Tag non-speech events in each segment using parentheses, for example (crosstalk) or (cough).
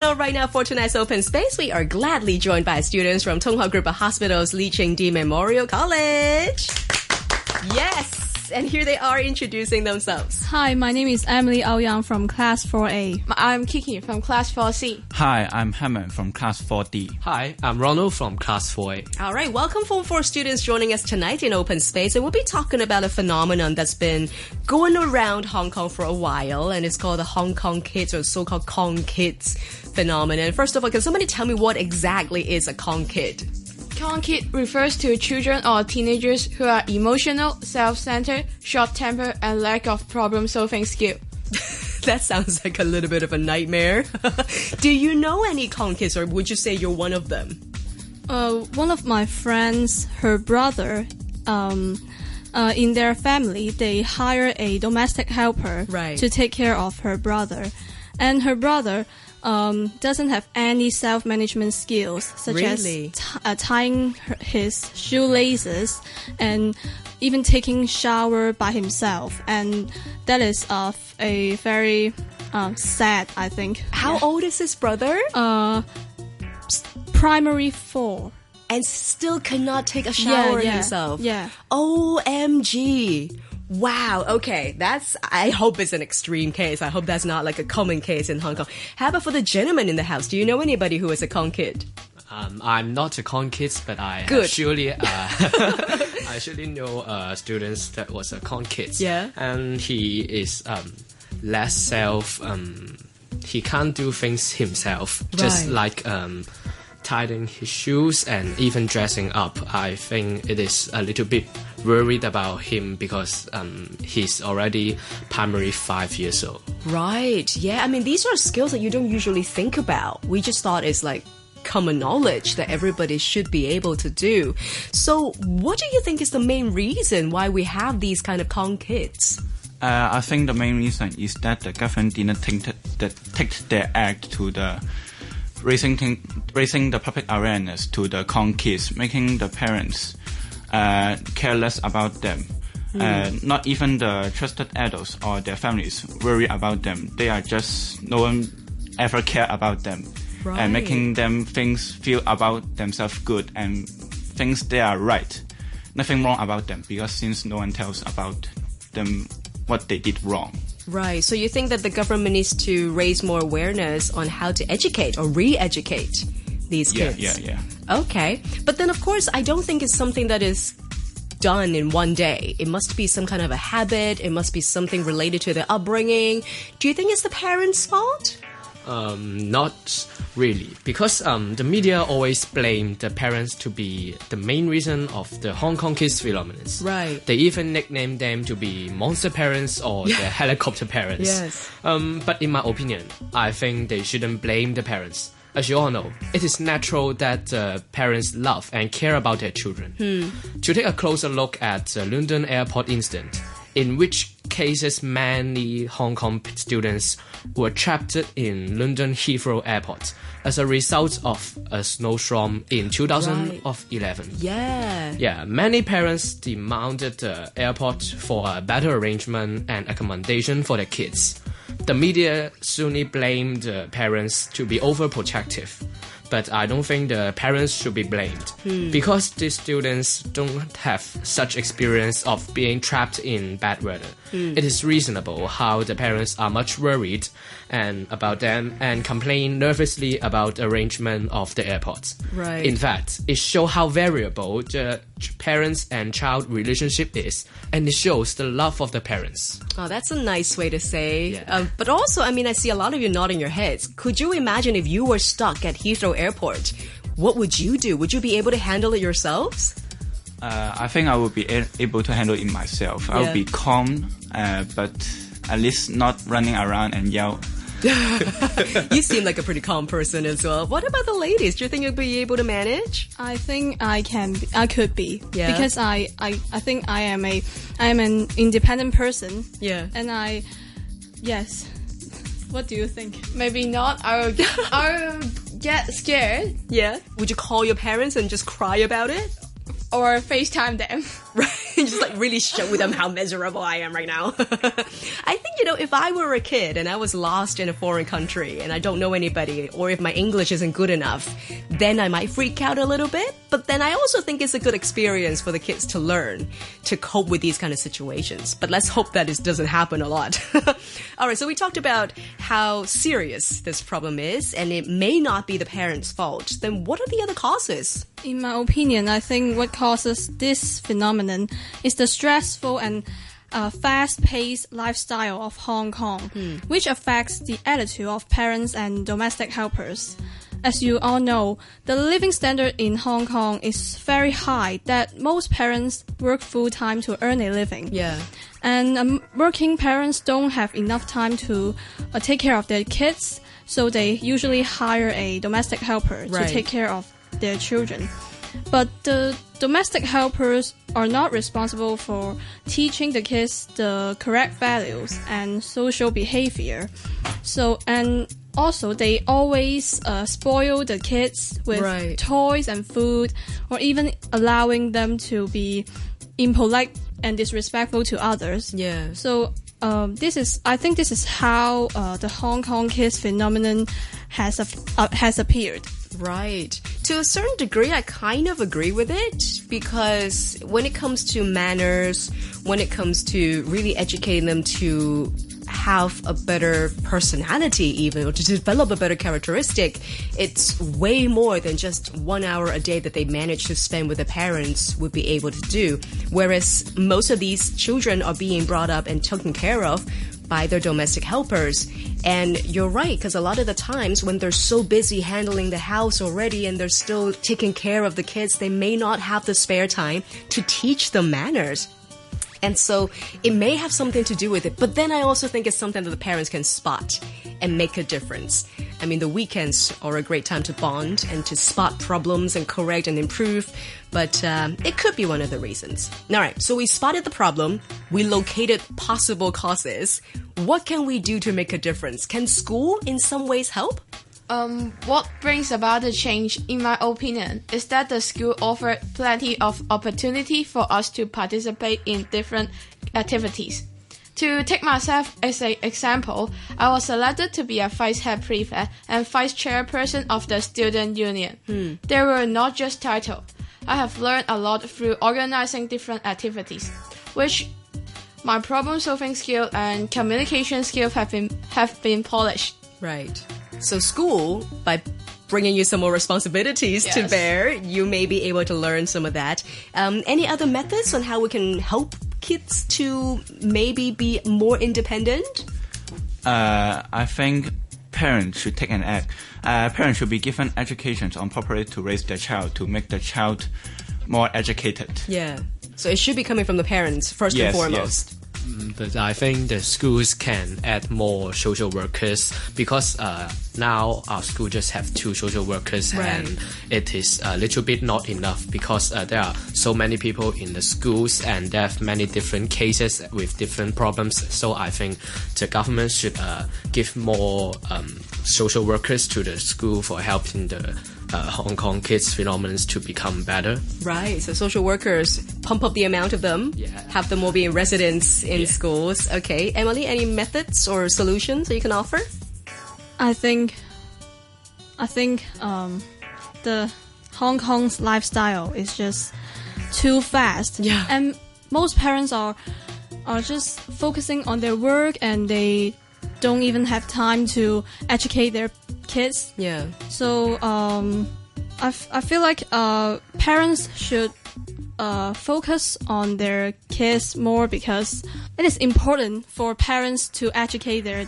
So right now for tonight's open space, we are gladly joined by students from Tung Wah Group of Hospitals Lee Ching Dea Memorial College. Yes. And here they are introducing themselves. Hi, my name is Emily Aoyang from Class 4A. I'm Kiki from Class 4C. Hi, I'm Hammond from Class 4D. Hi, I'm Ronald from Class 4A. All right, welcome Form 4 students joining us tonight in Open Space. And we'll be talking about a phenomenon that's been going around Hong Kong for a while, and it's called the Hong Kong Kids or so-called Kong Kids phenomenon. First of all, can somebody tell me what exactly is a Kong Kid? Kong Kid refers to children or teenagers who are emotional, self-centered, short-tempered, and lack of problem-solving skill. (laughs) that sounds like a little bit of a nightmare. (laughs) Do you know any Kong kids, or would you say you're one of them? Uh, one of my friends, her brother, um, uh, in their family, they hire a domestic helper Right. to take care of her brother, and her brother um, doesn't have any self-management skills, such Really? as t- uh, tying his shoelaces and even taking shower by himself, and that is uh, a very uh, sad, I think. How Yeah. old is his brother? Uh, primary four. and still cannot take a shower yeah, himself. yeah. OMG. Wow. Okay. That's, I hope it's an extreme case. I hope that's not like a common case in Hong Kong. How about for the gentleman in the house? Do you know anybody who is a Kong kid? Um, I'm not a Kong kid, but I Good. actually uh, (laughs) (laughs) I actually know uh, students that was a Kong kid. Yeah. and he is um, less self. Um, he can't do things himself, just Right. like um, tying his shoes and even dressing up. I think it is a little bit worried about him because um, he's already primary five years old. Right. Yeah. I mean, these are skills that you don't usually think about. We just thought it's like common knowledge that everybody should be able to do. So, what do you think is the main reason why we have these kind of Kong kids? Uh, I think the main reason is that the government didn't take, the, take their act to the raising, raising the public awareness to the Kong kids, making the parents uh, careless about them. Uh, not even the trusted adults or their families worry about them. They are just no one ever care about them, Right. and making them things feel about themselves good and thinks they are right. Nothing wrong about them because since no one tells about them what they did wrong. Right. So you think that the government needs to raise more awareness on how to educate or re-educate these Yeah, kids? yeah, yeah. Okay. But then of course, I don't think it's something that is done in one day. It must be some kind of a habit. It must be something related to their upbringing. Do you think it's the parents' fault? Um, not really, because um, the media always blame the parents to be the main reason of the Hong Kong kids phenomenon. Right. They even nickname them to be monster parents or the helicopter parents. Yes. Um, but in my opinion, I think they shouldn't blame the parents. As you all know, it is natural that uh, parents love and care about their children. To take a closer look at the London airport incident, in which cases many Hong Kong students were trapped in London Heathrow Airport as a result of a snowstorm in 2011. Yeah. Yeah, many parents demanded the airport for a better arrangement and accommodation for their kids. The media soon blamed the parents to be overprotective. But I don't think the parents should be blamed hmm. because the students don't have such experience of being trapped in bad weather. Hmm. It is reasonable how the parents are much worried and about them and complain nervously about the arrangement of the airports. Right. In fact, it shows how variable the parents and child relationship is, and it shows the love of the parents. Oh, that's a nice way to say. Yeah. Um, but also, I mean, I see a lot of you nodding your heads. Could you imagine if you were stuck at Heathrow Airport? What would you do? Would you be able to handle it yourselves? Uh, I think I would be a- able to handle it myself. I Yeah. will be calm, uh, but at least not running around and yell. (laughs) you seem like a pretty calm person as well. What about the ladies? Do you think you'll be able to manage? I think I can. Be, I could be. Yeah. Because I, I, I think I am a, I am an independent person. Yeah. And I, yes. What do you think? Maybe not. I will, (laughs) I will get scared Yeah. Would you call your parents and just cry about it? or FaceTime them. (laughs) Right. (laughs) just like really show them how miserable I am right now. (laughs) I think, you know, if I were a kid and I was lost in a foreign country and I don't know anybody, or if my English isn't good enough, then I might freak out a little bit. But then I also think it's a good experience for the kids to learn to cope with these kind of situations. But let's hope that it doesn't happen a lot. (laughs) All right, so we talked about how serious this problem is, and it may not be the parents' fault. Then what are the other causes? In my opinion, I think what causes this phenomenon is the stressful and uh, fast-paced lifestyle of Hong Kong, which affects the attitude of parents and domestic helpers. As you all know, the living standard in Hong Kong is very high that most parents work full time to earn a living. Yeah. And um, working parents don't have enough time to uh, take care of their kids, so they usually hire a domestic helper Right. to take care of their children. But the domestic helpers are not responsible for teaching the kids the correct values and social behavior. So, and also they always uh, spoil the kids with Right. toys and food, or even allowing them to be impolite and disrespectful to others. Yeah. So um, this is, I think, this is how uh, the Hong Kong kids phenomenon has uh, has appeared. Right. To a certain degree, I kind of agree with it because when it comes to manners, when it comes to really educating them to have a better personality even or to develop a better characteristic it's way more than just one hour a day that they manage to spend with their parents would be able to do. Whereas most of these children are being brought up and taken care of by their domestic helpers. And you're right, because a lot of the times when they're so busy handling the house already and they're still taking care of the kids, they may not have the spare time to teach them manners. And so it may have something to do with it, but then I also think it's something that the parents can spot and make a difference. I mean, the weekends are a great time to bond and to spot problems and correct and improve, but um, it could be one of the reasons. All right, so we spotted the problem, we located possible causes. What can we do to make a difference? Can school in some ways help? Um, what brings about the change, in my opinion, is that the school offered plenty of opportunity for us to participate in different activities. To take myself as an example, I was selected to be a vice head prefect and vice chairperson of the student union. They were not just titles. I have learned a lot through organizing different activities, which my problem solving skill and communication skill have been have been polished. Right. So school, by bringing you some more responsibilities to bear, you may be able to learn some of that. Um, any other methods on how we can help kids to maybe be more independent? Uh, I think parents should take an act. Uh, parents should be given education on properly to raise their child to make the child more educated. Yeah. So it should be coming from the parents first Yes, and foremost. But I think the schools can add more social workers because uh, now our school just have two social workers Right. and it is a little bit not enough because uh, there are so many people in the schools and they have many different cases with different problems. So I think the government should uh, give more um, social workers to the school for helping the uh, Hong Kong kids phenomenon to become better. Right. So social workers pump up the amount of them, Yeah. have them all be in residence in Yeah. schools. Okay. Emily, any methods or solutions that you can offer? I think, I think um, the Hong Kong's lifestyle is just too fast. Yeah. and most parents are are just focusing on their work and they don't even have time to educate their kids. Yeah. So um, I, f- I feel like uh, parents should uh, focus on their kids more because it is important for parents to educate their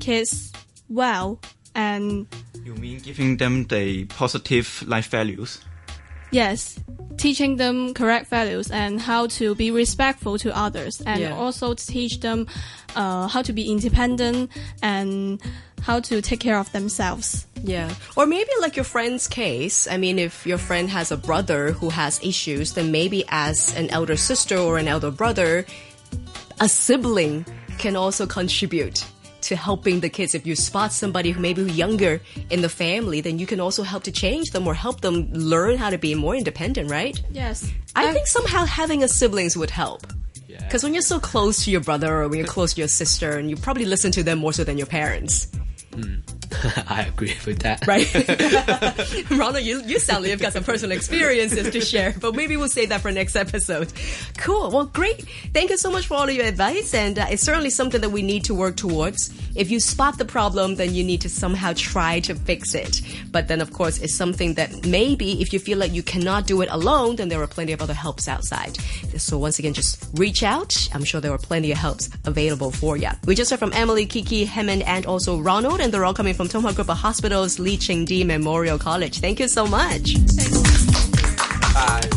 kids well and You mean giving them the positive life values? Yes teaching them correct values and how to be respectful to others and Yeah. also teach them uh, how to be independent and how to take care of themselves Yeah. Or maybe like your friend's case. I mean, if your friend has a brother who has issues, then maybe as an elder sister or an elder brother, a sibling can also contribute to helping the kids. If you spot somebody who maybe younger in the family, then you can also help to change them or help them learn how to be more independent, right? Yes. I think somehow having a siblings would help. Because when you're so close to your brother or when you're close to your sister, and you probably listen to them more so than your parents. (laughs) I agree with that. Right. (laughs) (laughs) Ronald, you, you sound like you've got some personal experiences to share, but maybe we'll save that for next episode. Cool. Well, great. Thank you so much for all of your advice. And uh, it's certainly something that we need to work towards. If you spot the problem, then you need to somehow try to fix it. But then, of course, it's something that maybe if you feel like you cannot do it alone, then there are plenty of other helps outside. So once again, just reach out. I'm sure there are plenty of helps available for you. We just heard from Emily, Kiki, Hemmond, and also Ronald, and they're all coming from Tung Wah Group of Hospitals, Lee Ching Dea Memorial College. Thank you so much. Bye.